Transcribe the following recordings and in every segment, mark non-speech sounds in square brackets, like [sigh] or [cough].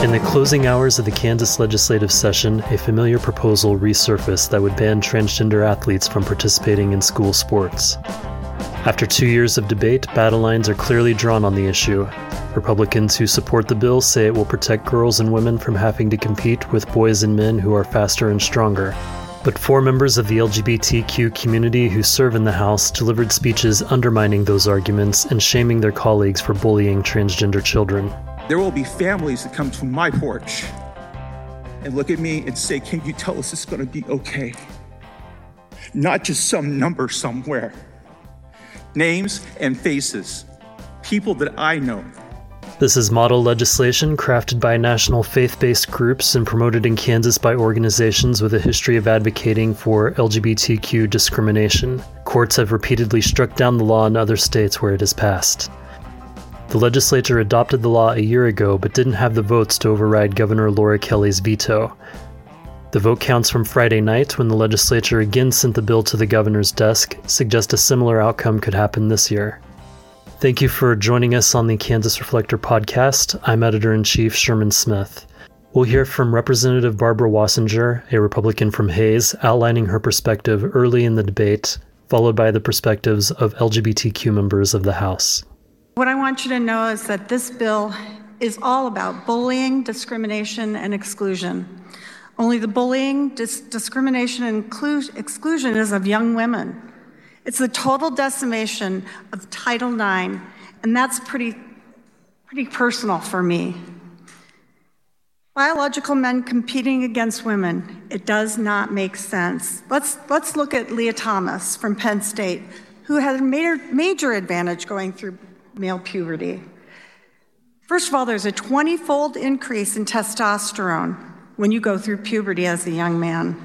In the closing hours of the Kansas legislative session, a familiar proposal resurfaced that would ban transgender athletes from participating in school sports. After two years of debate, battle lines are clearly drawn on the issue. Republicans who support the bill say it will protect girls and women from having to compete with boys and men who are faster and stronger. But four members of the LGBTQ community who serve in the House delivered speeches undermining those arguments and shaming their colleagues for bullying transgender children. There will be families that come to my porch and look at me and say, Can you tell us it's going to be okay? Not just some number somewhere. Names and faces. People that I know. This is model legislation crafted by national faith based groups and promoted in Kansas by organizations with a history of advocating for LGBTQ discrimination. Courts have repeatedly struck down the law in other states where it has passed. The legislature adopted the law a year ago but didn't have the votes to override Governor Laura Kelly's veto. The vote counts from Friday night when the legislature again sent the bill to the governor's desk, suggest a similar outcome could happen this year. Thank you for joining us on the Kansas Reflector podcast. I'm editor in chief Sherman Smith. We'll hear from Representative Barbara Wasinger, a Republican from Hays, outlining her perspective early in the debate, followed by the perspectives of LGBTQ members of the House. What I want you to know is that this bill is all about bullying, discrimination, and exclusion. Only the bullying, dis- discrimination, and exclusion is of young women. It's the total decimation of Title IX, and that's pretty, pretty personal for me. Biological men competing against women, it does not make sense. Let's, let's look at Lia Thomas from Penn State, who had a major, major advantage going through male puberty. First of all, there's a 20 fold increase in testosterone when you go through puberty as a young man.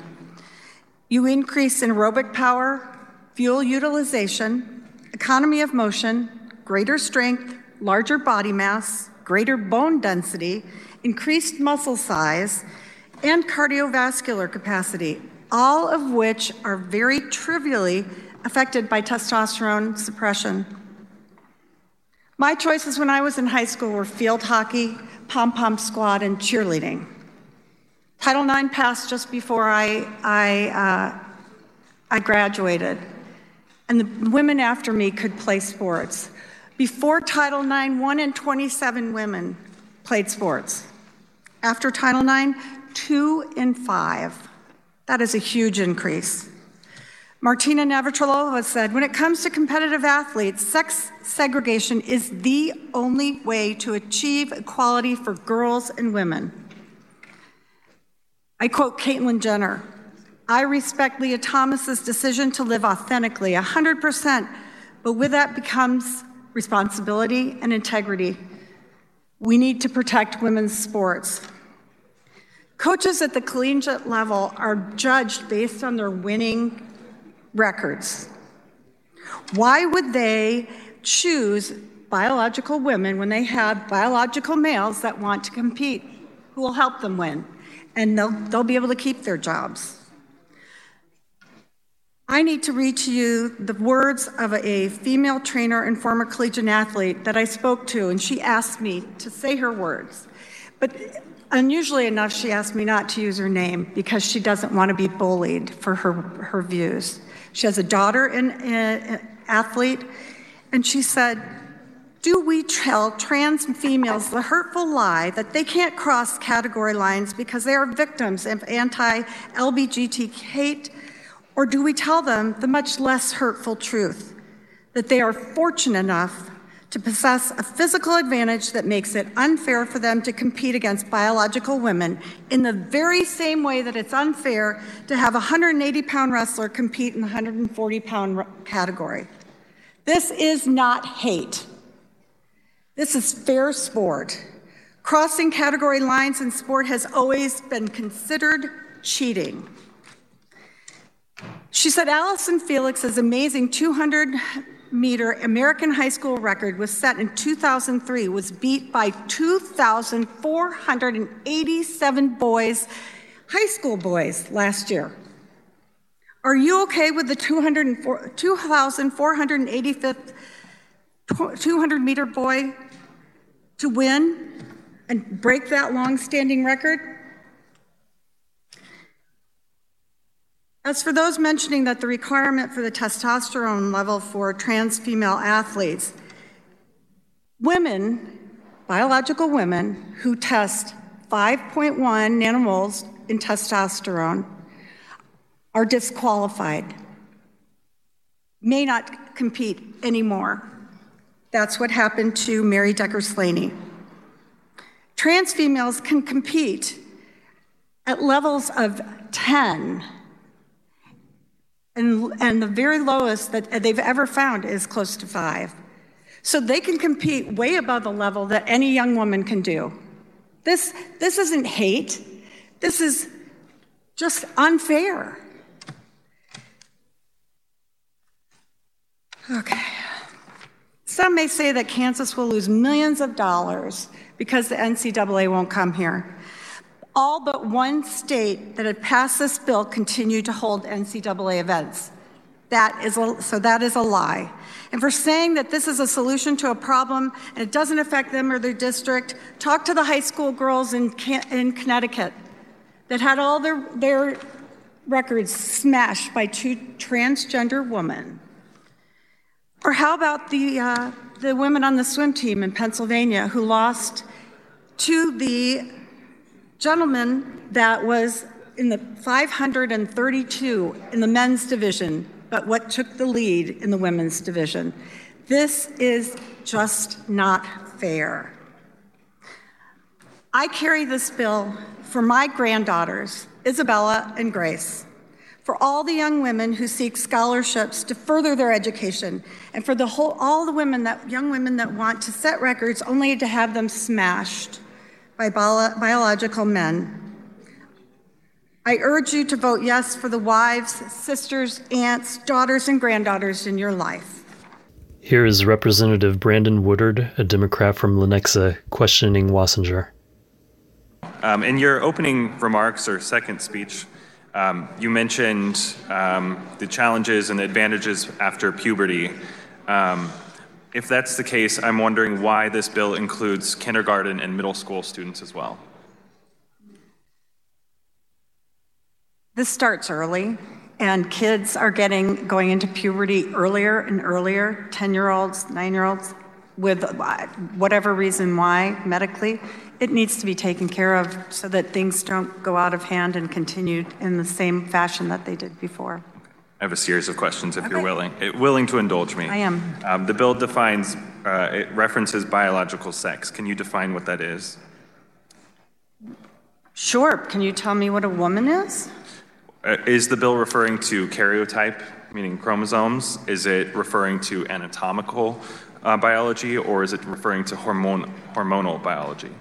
You increase in aerobic power, fuel utilization, economy of motion, greater strength, larger body mass, greater bone density, increased muscle size, and cardiovascular capacity, all of which are very trivially affected by testosterone suppression. My choices when I was in high school were field hockey, pom pom squad, and cheerleading. Title IX passed just before I, I, uh, I graduated, and the women after me could play sports. Before Title IX, one in 27 women played sports. After Title IX, two in five. That is a huge increase. Martina Navratilova said, when it comes to competitive athletes, sex segregation is the only way to achieve equality for girls and women. I quote Caitlyn Jenner I respect Lia Thomas's decision to live authentically, 100%, but with that becomes responsibility and integrity. We need to protect women's sports. Coaches at the collegiate level are judged based on their winning records. Why would they choose biological women when they have biological males that want to compete who will help them win? And they'll, they'll be able to keep their jobs. I need to read to you the words of a female trainer and former collegiate athlete that I spoke to, and she asked me to say her words. But unusually enough, she asked me not to use her name because she doesn't want to be bullied for her, her views. She has a daughter, an, athlete, and she said, do we tell trans females the hurtful lie that they can't cross category lines because they are victims of anti LGBT hate? Or do we tell them the much less hurtful truth that they are fortunate enough to possess a physical advantage that makes it unfair for them to compete against biological women in the very same way that it's unfair to have a 180 pound wrestler compete in the 140 pound category. This is not hate. This is fair sport. Crossing category lines in sport has always been considered cheating. She said Allyson Felix's amazing 200 meter American high school record was set in 2003 was beat by 2,487 boys, high school boys, last year. Are you okay with the 2,485th 200 meter boy to win and break that long-standing record? As for those mentioning that the requirement for the testosterone level for trans female athletes, women, biological women who test 5.1 nanomoles in testosterone are disqualified, may not compete anymore. That's what happened to Mary Decker Slaney. Trans females can compete at levels of 10 and, and the very lowest that they've ever found is close to five. So they can compete way above the level that any young woman can do. This, this isn't hate, this is just unfair. Okay. Some may say that Kansas will lose millions of dollars because the NCAA won't come here all but one state that had passed this bill continued to hold NCAA events. That is a, so that is a lie. And for saying that this is a solution to a problem and it doesn't affect them or their district, talk to the high school girls in, in Connecticut that had all their, their records smashed by two transgender women. Or how about the, uh, the women on the swim team in Pennsylvania who lost to the gentleman that was in the 532 in the men's division, but what took the lead in the women's division. This is just not fair. I carry this bill for my granddaughters, Isabella and Grace, for all the young women who seek scholarships to further their education, and for the whole, all the women that, young women that want to set records only to have them smashed by bio- biological men. I urge you to vote yes for the wives, sisters, aunts, daughters, and granddaughters in your life. Here is Representative Brandon Woodard, a Democrat from Lenexa, questioning Wasinger. Um, in your opening remarks or second speech, um, you mentioned um, the challenges and advantages after puberty. Um, if that's the case, I'm wondering why this bill includes kindergarten and middle school students as well. This starts early, and kids are getting going into puberty earlier and earlier 10 year olds, 9 year olds, with uh, whatever reason why medically. It needs to be taken care of so that things don't go out of hand and continue in the same fashion that they did before. I have a series of questions if okay. you're willing. It, willing to indulge me. I am. Um, the bill defines, uh, it references biological sex. Can you define what that is? Sure. Can you tell me what a woman is? Uh, is the bill referring to karyotype, meaning chromosomes? Is it referring to anatomical uh, biology, or is it referring to hormone, hormonal biology?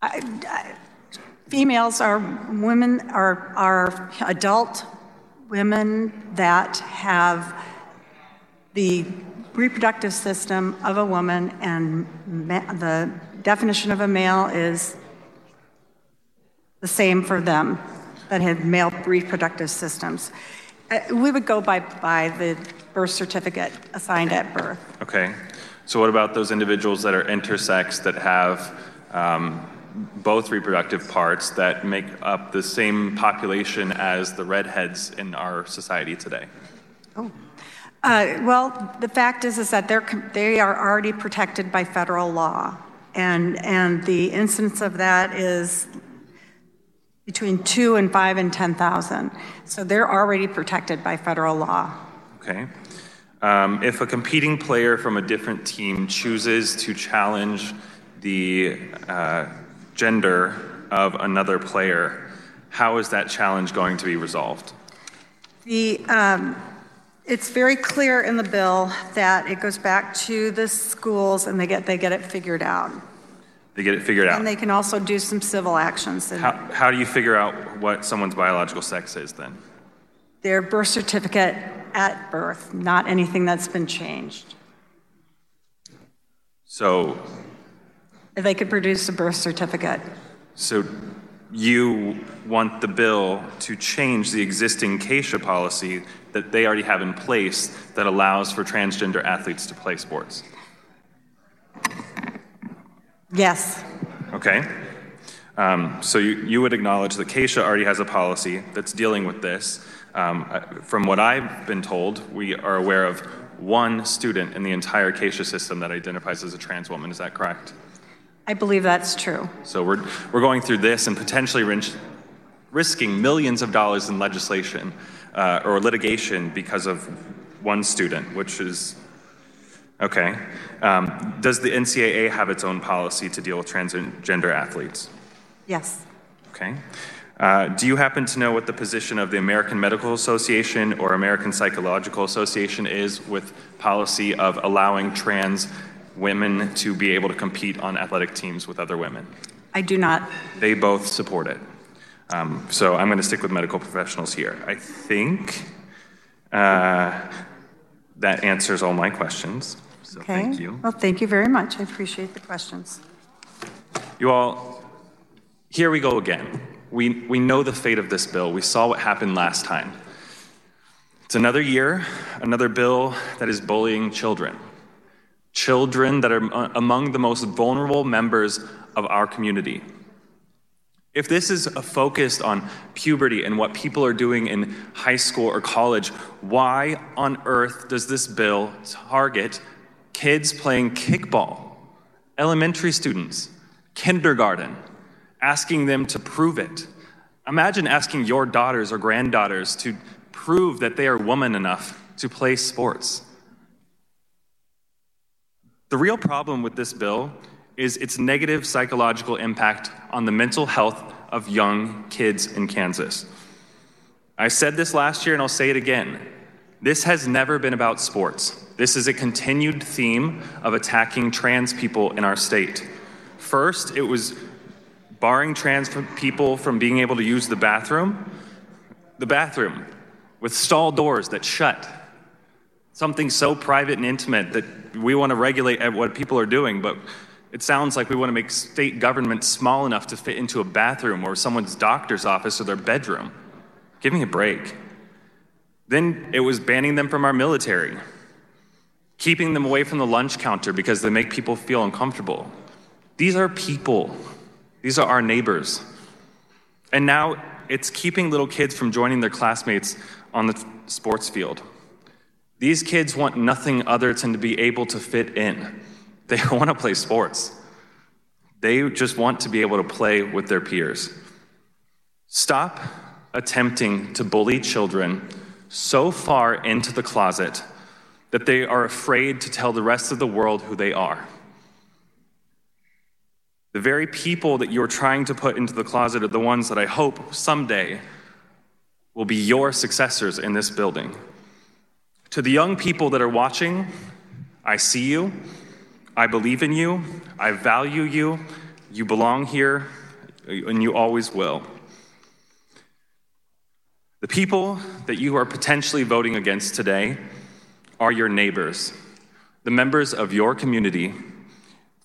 I, I, Females are women, are, are adult women that have the reproductive system of a woman, and ma- the definition of a male is the same for them that have male reproductive systems. Uh, we would go by, by the birth certificate assigned at birth. Okay. So, what about those individuals that are intersex that have um, both reproductive parts that make up the same population as the redheads in our society today? Oh. Uh, well, the fact is, is that they're, they are already protected by federal law. And, and the incidence of that is between two and five and 10,000. So they're already protected by federal law. Okay. Um, if a competing player from a different team chooses to challenge the uh, gender of another player, how is that challenge going to be resolved? The, um, it's very clear in the bill that it goes back to the schools and they get, they get it figured out. They get it figured out. And they can also do some civil actions. How, how do you figure out what someone's biological sex is then? Their birth certificate at birth, not anything that's been changed. So they could produce a birth certificate. So you want the bill to change the existing KSHSAA policy that they already have in place that allows for transgender athletes to play sports? Yes. Okay. Um, so you, you would acknowledge that KSHSAA already has a policy that's dealing with this. Um, uh, from what I've been told, we are aware of one student in the entire KSHSAA system that identifies as a trans woman. Is that correct? I believe that's true. So we're, we're going through this and potentially risking millions of dollars in legislation uh, or litigation because of one student, which is okay. Um, does the NCAA have its own policy to deal with transgender athletes? Yes. Okay. Uh, do you happen to know what the position of the American Medical Association or American Psychological Association is with policy of allowing trans women to be able to compete on athletic teams with other women? I do not. They both support it. Um, so I'm going to stick with medical professionals here. I think uh, that answers all my questions. So okay. thank you. Well, thank you very much. I appreciate the questions. You all, here we go again. We, we know the fate of this bill. We saw what happened last time. It's another year, another bill that is bullying children. Children that are among the most vulnerable members of our community. If this is focused on puberty and what people are doing in high school or college, why on earth does this bill target kids playing kickball, elementary students, kindergarten, asking them to prove it? Imagine asking your daughters or granddaughters to prove that they are woman enough to play sports. The real problem with this bill is its negative psychological impact on the mental health of young kids in Kansas. I said this last year and I'll say it again. This has never been about sports. This is a continued theme of attacking trans people in our state. First, it was barring trans people from being able to use the bathroom. The bathroom with stall doors that shut. Something so private and intimate that we want to regulate what people are doing, but it sounds like we want to make state government small enough to fit into a bathroom or someone's doctor's office or their bedroom. Give me a break. Then it was banning them from our military, keeping them away from the lunch counter because they make people feel uncomfortable. These are people, these are our neighbors. And now it's keeping little kids from joining their classmates on the sports field. These kids want nothing other than to be able to fit in. [laughs] They want to play sports. They just want to be able to play with their peers. Stop attempting to bully children so far into the closet that they are afraid to tell the rest of the world who they are. The very people that you're trying to put into the closet are the ones that I hope someday will be your successors in this building. To the young people that are watching, I see you. I believe in you, I value you, you belong here, and you always will. The people that you are potentially voting against today are your neighbors, the members of your community,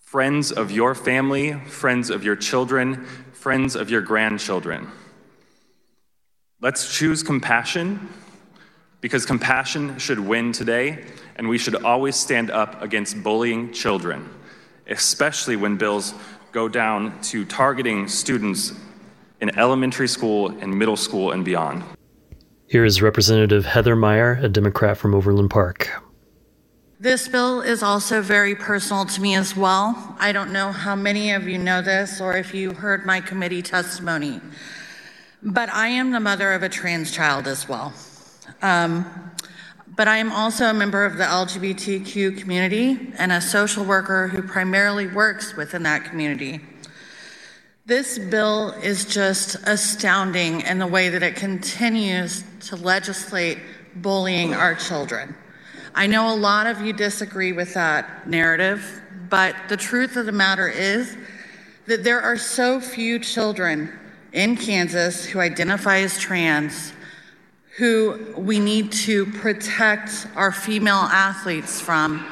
friends of your family, friends of your children, friends of your grandchildren. Let's choose compassion because compassion should win today and we should always stand up against bullying children, especially when bills go down to targeting students in elementary school and middle school and beyond. Here is Representative Heather Meyer, a Democrat from Overland Park. This bill is also very personal to me as well. I don't know how many of you know this or if you heard my committee testimony, but I am the mother of a trans child as well. Um, but I am also a member of the LGBTQ community and a social worker who primarily works within that community. This bill is just astounding in the way that it continues to legislate bullying our children. I know a lot of you disagree with that narrative, but the truth of the matter is that there are so few children in Kansas who identify as trans who we need to protect our female athletes from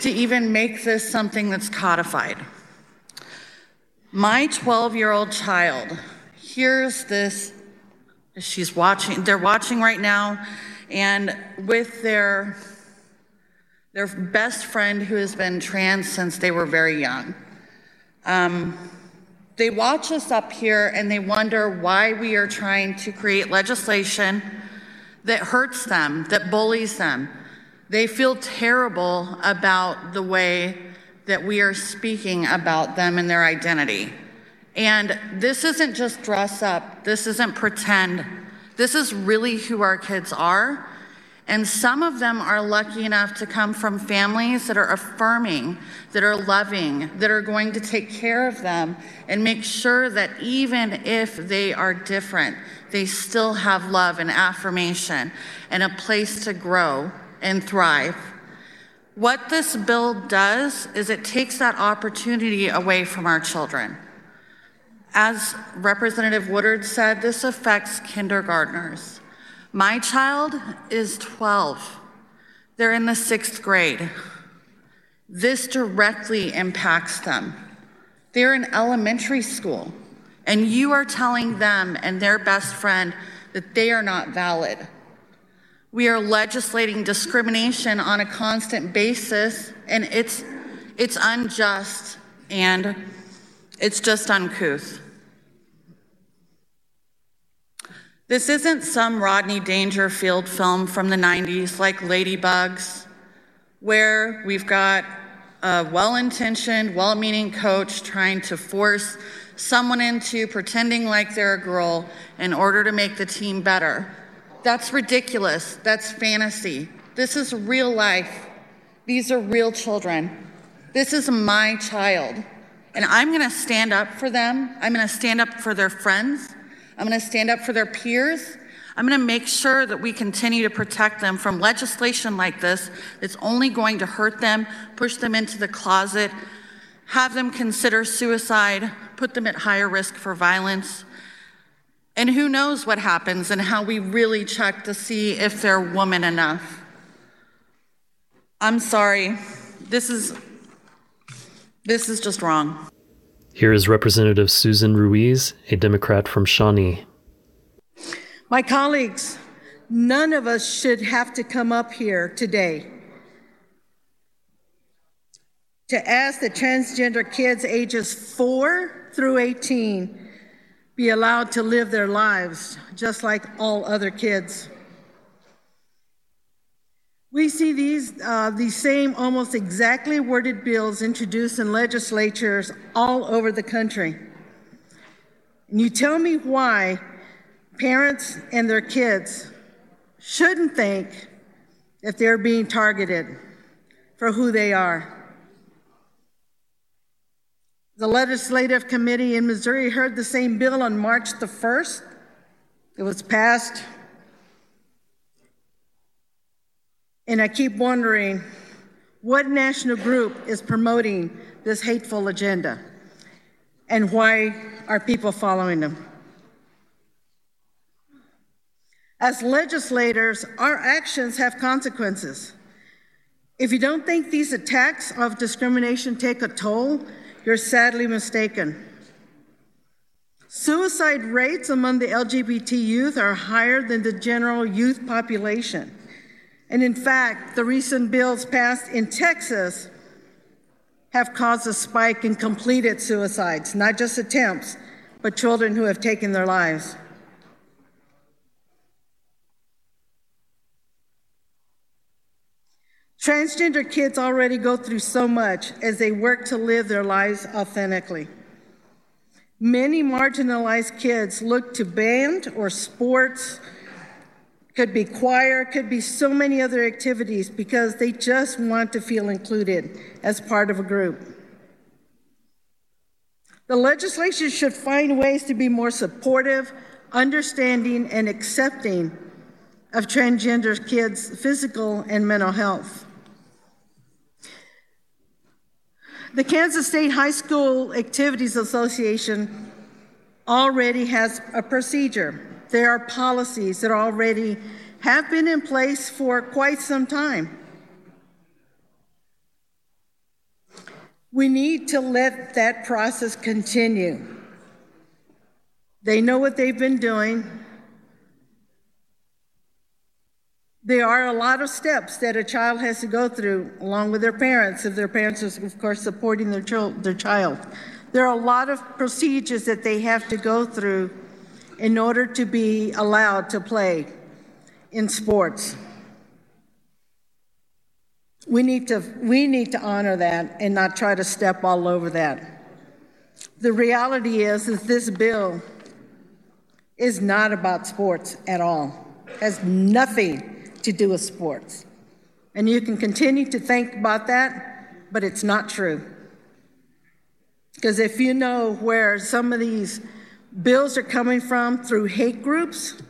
to even make this something that's codified. My 12 year old child hears this, she's watching, they're watching right now, and with their, their best friend who has been trans since they were very young. Um, they watch us up here and they wonder why we are trying to create legislation that hurts them, that bullies them. They feel terrible about the way that we are speaking about them and their identity. And this isn't just dress up, this isn't pretend. This is really who our kids are. And some of them are lucky enough to come from families that are affirming, that are loving, that are going to take care of them and make sure that even if they are different, they still have love and affirmation and a place to grow and thrive. What this bill does is it takes that opportunity away from our children. As Representative Woodard said, this affects kindergartners. My child is 12. They're in the sixth grade. This directly impacts them. They're in elementary school, and you are telling them and their best friend that they are not valid. We are legislating discrimination on a constant basis, and it's, it's unjust and it's just uncouth. This isn't some Rodney Dangerfield film from the 90s like Ladybugs, where we've got a well intentioned, well meaning coach trying to force someone into pretending like they're a girl in order to make the team better. That's ridiculous. That's fantasy. This is real life. These are real children. This is my child. And I'm going to stand up for them. I'm going to stand up for their friends. I'm going to stand up for their peers. I'm going to make sure that we continue to protect them from legislation like this that's only going to hurt them, push them into the closet, have them consider suicide, put them at higher risk for violence. And who knows what happens and how we really check to see if they're woman enough. I'm sorry. This is this is just wrong. Here is Representative Susan Ruiz, a Democrat from Shawnee. My colleagues, none of us should have to come up here today to ask that transgender kids ages 4 through 18 be allowed to live their lives just like all other kids. We see these, uh, same almost exactly worded bills introduced in legislatures all over the country. And you tell me why parents and their kids shouldn't think that they're being targeted for who they are. The legislative committee in Missouri heard the same bill on March the 1st. It was passed And I keep wondering what national group is promoting this hateful agenda? And why are people following them? As legislators, our actions have consequences. If you don't think these attacks of discrimination take a toll, you're sadly mistaken. Suicide rates among the LGBT youth are higher than the general youth population. And in fact, the recent bills passed in Texas have caused a spike in completed suicides, not just attempts, but children who have taken their lives. Transgender kids already go through so much as they work to live their lives authentically. Many marginalized kids look to band or sports could be choir, could be so many other activities because they just want to feel included as part of a group. The legislature should find ways to be more supportive, understanding, and accepting of transgender kids' physical and mental health. The Kansas State High School Activities Association already has a procedure there are policies that already have been in place for quite some time. We need to let that process continue. They know what they've been doing. There are a lot of steps that a child has to go through along with their parents, if their parents are, of course, supporting their, their child. There are a lot of procedures that they have to go through in order to be allowed to play in sports. We need to, we need to honor that and not try to step all over that. The reality is, is this bill is not about sports at all. Has nothing to do with sports. And you can continue to think about that, but it's not true. Because if you know where some of these bills are coming from through hate groups,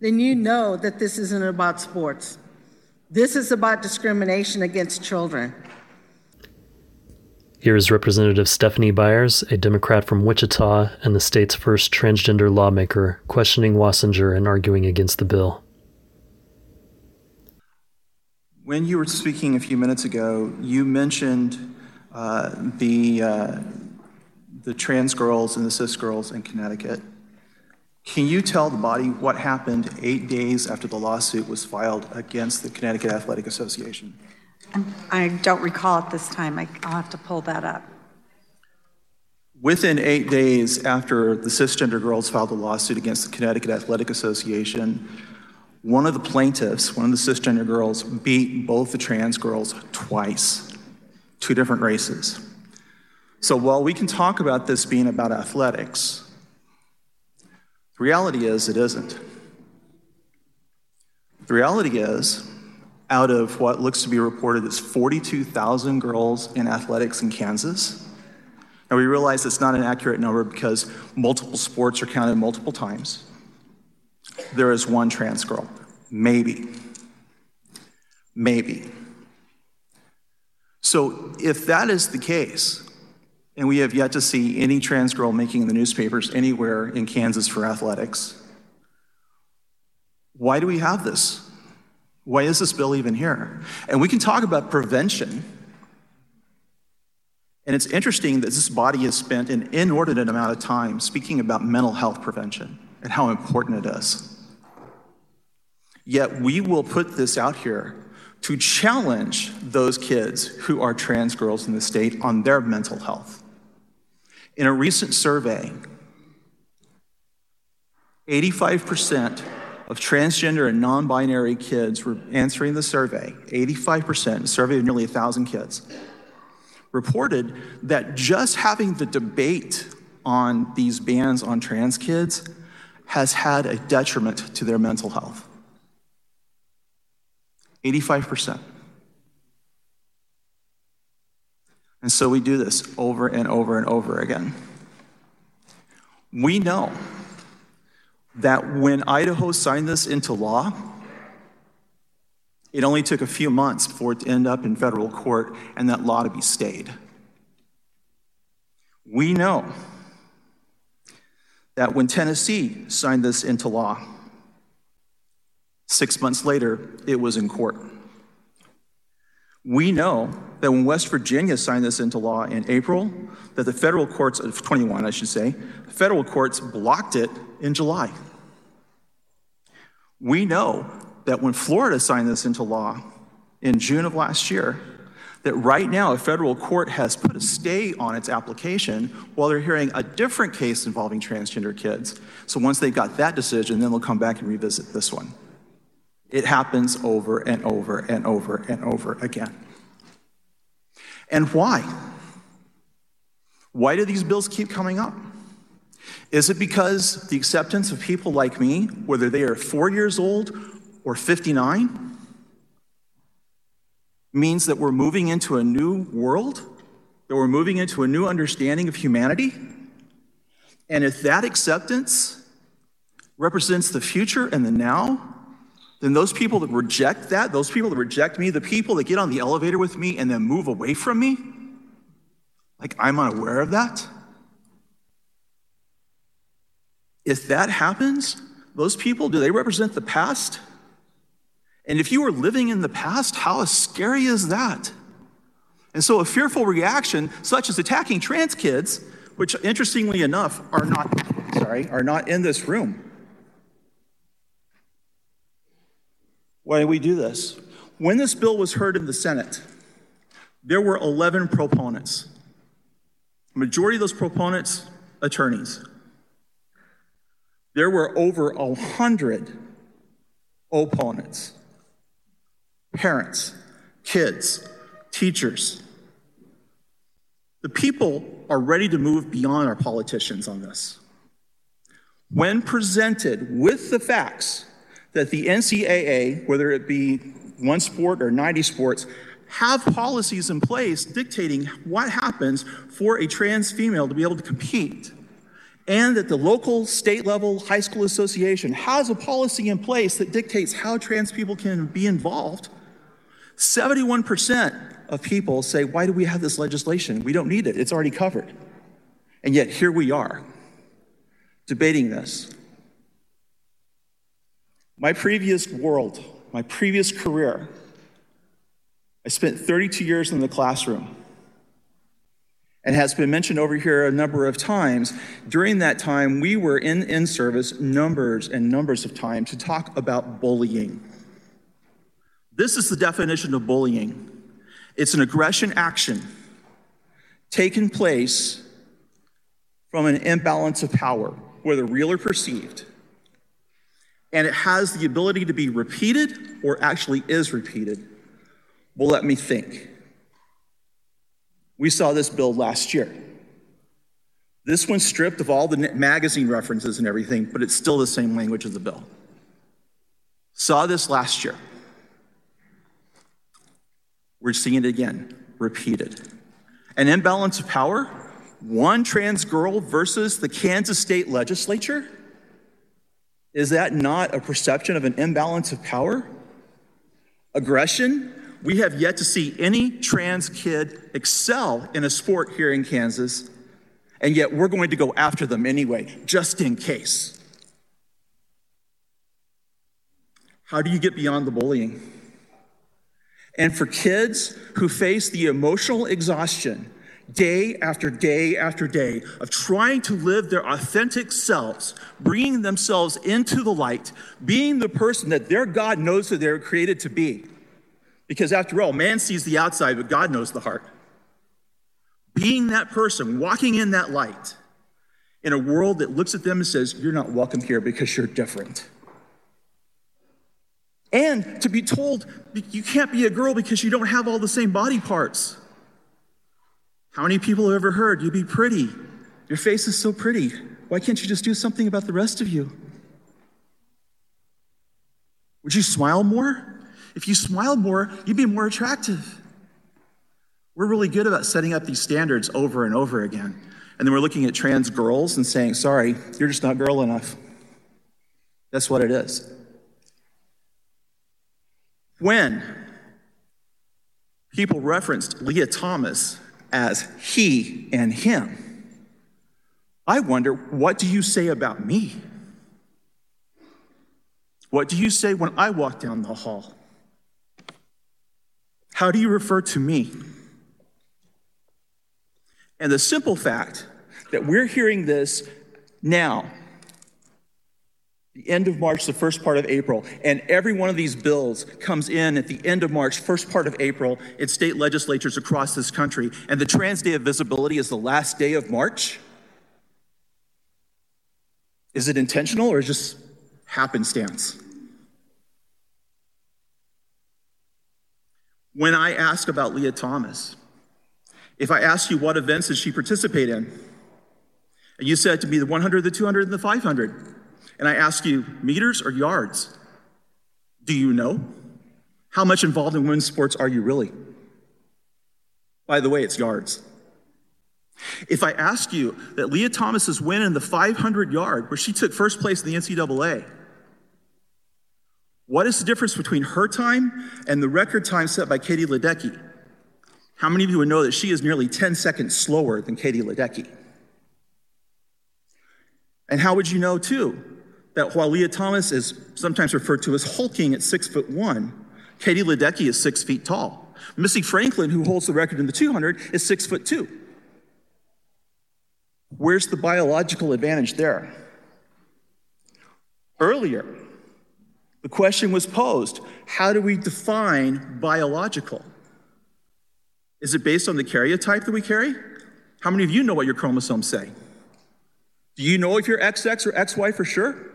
then you know that this isn't about sports. This is about discrimination against children. Here is Representative Stephanie Byers, a Democrat from Wichita and the state's first transgender lawmaker, questioning Wasinger and arguing against the bill. When you were speaking a few minutes ago, you mentioned uh, the, uh, the trans girls and the cis girls in Connecticut. Can you tell the body what happened eight days after the lawsuit was filed against the Connecticut Athletic Association? Um, I don't recall at this time. I, will have to pull that up. Within eight days after the cisgender girls filed a lawsuit against the Connecticut Athletic Association, one of the plaintiffs, one of the cisgender girls, beat both the trans girls twice, two different races. So while we can talk about this being about athletics, the reality is it isn't. The reality is, out of what looks to be reported as 42,000 girls in athletics in Kansas, and we realize it's not an accurate number because multiple sports are counted multiple times. There is one trans girl. Maybe. Maybe. So, if that is the case, and we have yet to see any trans girl making the newspapers anywhere in Kansas for athletics. Why do we have this? Why is this bill even here? And we can talk about prevention. And it's interesting that this body has spent an inordinate amount of time speaking about mental health prevention and how important it is. Yet we will put this out here to challenge those kids who are trans girls in the state on their mental health. In a recent survey, 85% of transgender and non binary kids were answering the survey, 85%, a survey of nearly 1,000 kids, reported that just having the debate on these bans on trans kids has had a detriment to their mental health. 85%. And so we do this over and over and over again. We know that when Idaho signed this into law, it only took a few months for it to end up in federal court and that law to be stayed. We know that when Tennessee signed this into law, six months later, it was in court. We know that when West Virginia signed this into law in April, that the federal courts, of 21, I should say, federal courts blocked it in July. We know that when Florida signed this into law in June of last year, that right now a federal court has put a stay on its application while they're hearing a different case involving transgender kids. So once they've got that decision, then they'll come back and revisit this one. It happens over and over and over and over again. And why? Why do these bills keep coming up? Is it because the acceptance of people like me, whether they are four years old or 59, means that we're moving into a new world? That we're moving into a new understanding of humanity? And if that acceptance represents the future and the now, then those people that reject that, those people that reject me, the people that get on the elevator with me and then move away from me, like I'm unaware of that. If that happens, those people, do they represent the past? And if you are living in the past, how scary is that? And so a fearful reaction, such as attacking trans kids, which interestingly enough are not, sorry, are not in this room. Why we do this? When this bill was heard in the Senate, there were 11 proponents. Majority of those proponents, attorneys. There were over a hundred opponents, parents, kids, teachers. The people are ready to move beyond our politicians on this. When presented with the facts that the NCAA, whether it be one sport or 90 sports, have policies in place dictating what happens for a trans female to be able to compete, and that the local, state level high school association has a policy in place that dictates how trans people can be involved, 71% of people say, Why do we have this legislation? We don't need it, it's already covered. And yet, here we are debating this. My previous world, my previous career, I spent 32 years in the classroom. And has been mentioned over here a number of times. During that time, we were in in service numbers and numbers of times to talk about bullying. This is the definition of bullying it's an aggression action taken place from an imbalance of power, whether real or perceived. And it has the ability to be repeated or actually is repeated well, let me think. We saw this bill last year. This one's stripped of all the magazine references and everything, but it's still the same language of the bill. Saw this last year. We're seeing it again, repeated. An imbalance of power, one trans girl versus the Kansas state legislature? Is that not a perception of an imbalance of power? Aggression? we have yet to see any trans kid excel in a sport here in Kansas, and yet we're going to go after them anyway, just in case. How do you get beyond the bullying? And for kids who face the emotional exhaustion day after day after day of trying to live their authentic selves, bringing themselves into the light, being the person that their God knows that they're created to be, because after all, man sees the outside, but God knows the heart. Being that person, walking in that light, in a world that looks at them and says, You're not welcome here because you're different. And to be told you can't be a girl because you don't have all the same body parts. How many people have ever heard you be pretty? Your face is so pretty. Why can't you just do something about the rest of you? Would you smile more? If you smiled more, you'd be more attractive. We're really good about setting up these standards over and over again. And then we're looking at trans girls and saying, sorry, you're just not girl enough. That's what it is. When people referenced Lia Thomas as he and him, I wonder, what do you say about me? What do you say when I walk down the hall? How do you refer to me? And the simple fact that we're hearing this now, the end of March, the first part of April, and every one of these bills comes in at the end of March, first part of April, in state legislatures across this country, and the Trans Day of Visibility is the last day of March. Is it intentional or just happenstance? When I ask about Lia Thomas, if I ask you what events did she participate in, and you said to me the 100, the 200, and the 500, and I ask you meters or yards, do you know? How much involved in women's sports are you really? By the way, it's yards. If I ask you that Lia Thomas's win in the 500 yard, where she took first place in the NCAA, what is the difference between her time and the record time set by Katie Ledecky? How many of you would know that she is nearly 10 seconds slower than Katie Ledecky? And how would you know, too, that while Lia Thomas is sometimes referred to as hulking at six foot one, Katie Ledecky is six feet tall. Missy Franklin, who holds the record in the 200, is six foot two. Where's the biological advantage there? Earlier, the question was posed how do we define biological? Is it based on the karyotype that we carry? How many of you know what your chromosomes say? Do you know if you're XX or XY for sure?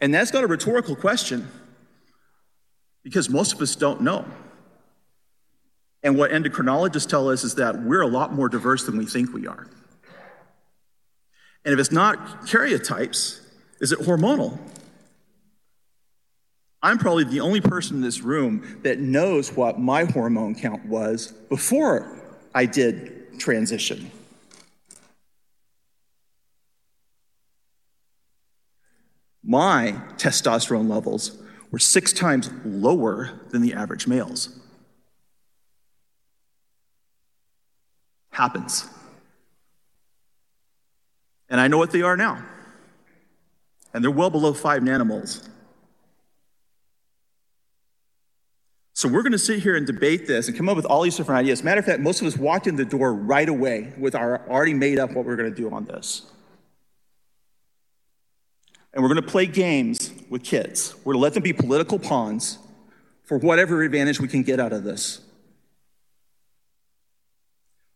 And that's not a rhetorical question because most of us don't know. And what endocrinologists tell us is that we're a lot more diverse than we think we are. And if it's not karyotypes, is it hormonal? I'm probably the only person in this room that knows what my hormone count was before I did transition. My testosterone levels were six times lower than the average male's. Happens. And I know what they are now. And they're well below five nanomoles. So we're going to sit here and debate this and come up with all these different ideas. Matter of fact, most of us walked in the door right away with our already made up what we're going to do on this. And we're going to play games with kids. We're going to let them be political pawns for whatever advantage we can get out of this.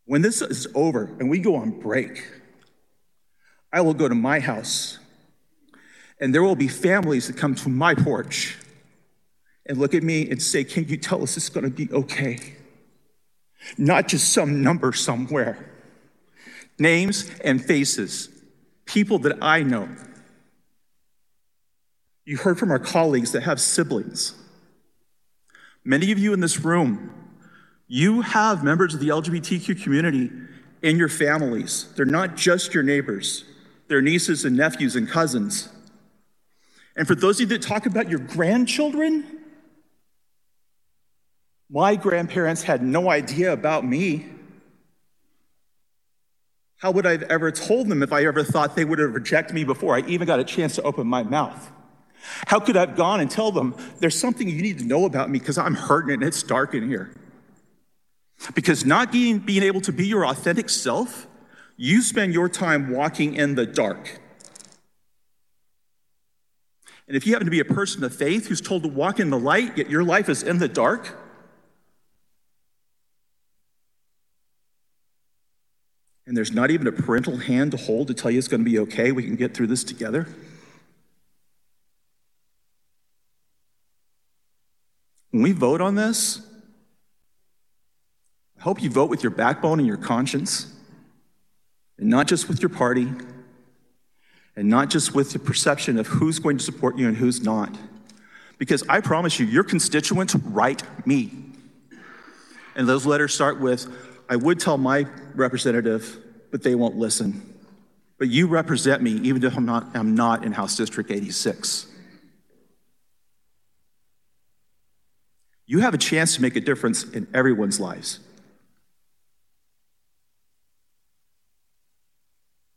When this is over and we go on break, I will go to my house and there will be families that come to my porch and look at me and say, Can you tell us it's going to be okay? Not just some number somewhere. Names and faces, people that I know. You heard from our colleagues that have siblings. Many of you in this room, you have members of the LGBTQ community in your families. They're not just your neighbors, they're nieces and nephews and cousins. And for those of you that talk about your grandchildren, my grandparents had no idea about me. How would I have ever told them if I ever thought they would have rejected me before I even got a chance to open my mouth? How could I have gone and tell them, there's something you need to know about me because I'm hurting and it's dark in here? Because not being, being able to be your authentic self, you spend your time walking in the dark. And if you happen to be a person of faith who's told to walk in the light, yet your life is in the dark, and there's not even a parental hand to hold to tell you it's going to be okay, we can get through this together. When we vote on this, I hope you vote with your backbone and your conscience, and not just with your party, and not just with the perception of who's going to support you and who's not. Because I promise you, your constituents write me. And those letters start with, I would tell my representative, but they won't listen. But you represent me, even if I'm not, I'm not in House District 86. You have a chance to make a difference in everyone's lives.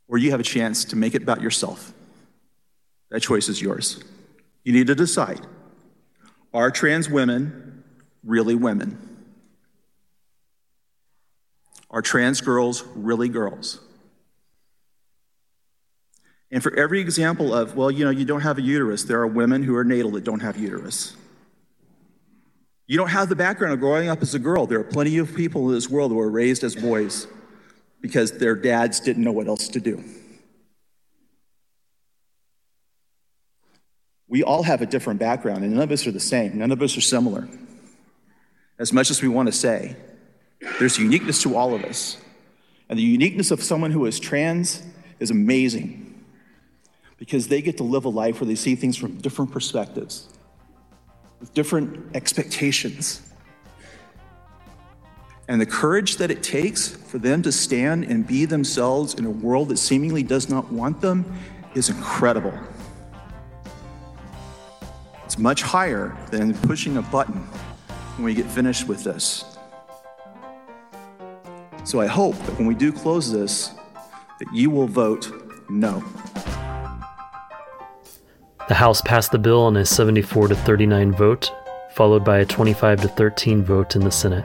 Or you have a chance to make it about yourself. That choice is yours. You need to decide are trans women really women? Are trans girls really girls? And for every example of, well, you know, you don't have a uterus, there are women who are natal that don't have uterus. You don't have the background of growing up as a girl. There are plenty of people in this world who were raised as boys because their dads didn't know what else to do. We all have a different background, and none of us are the same. None of us are similar. As much as we want to say, there's uniqueness to all of us. And the uniqueness of someone who is trans is amazing because they get to live a life where they see things from different perspectives, with different expectations. And the courage that it takes for them to stand and be themselves in a world that seemingly does not want them is incredible. It's much higher than pushing a button when we get finished with this. So I hope that when we do close this, that you will vote no. The House passed the bill on a 74 to 39 vote, followed by a 25 to 13 vote in the Senate.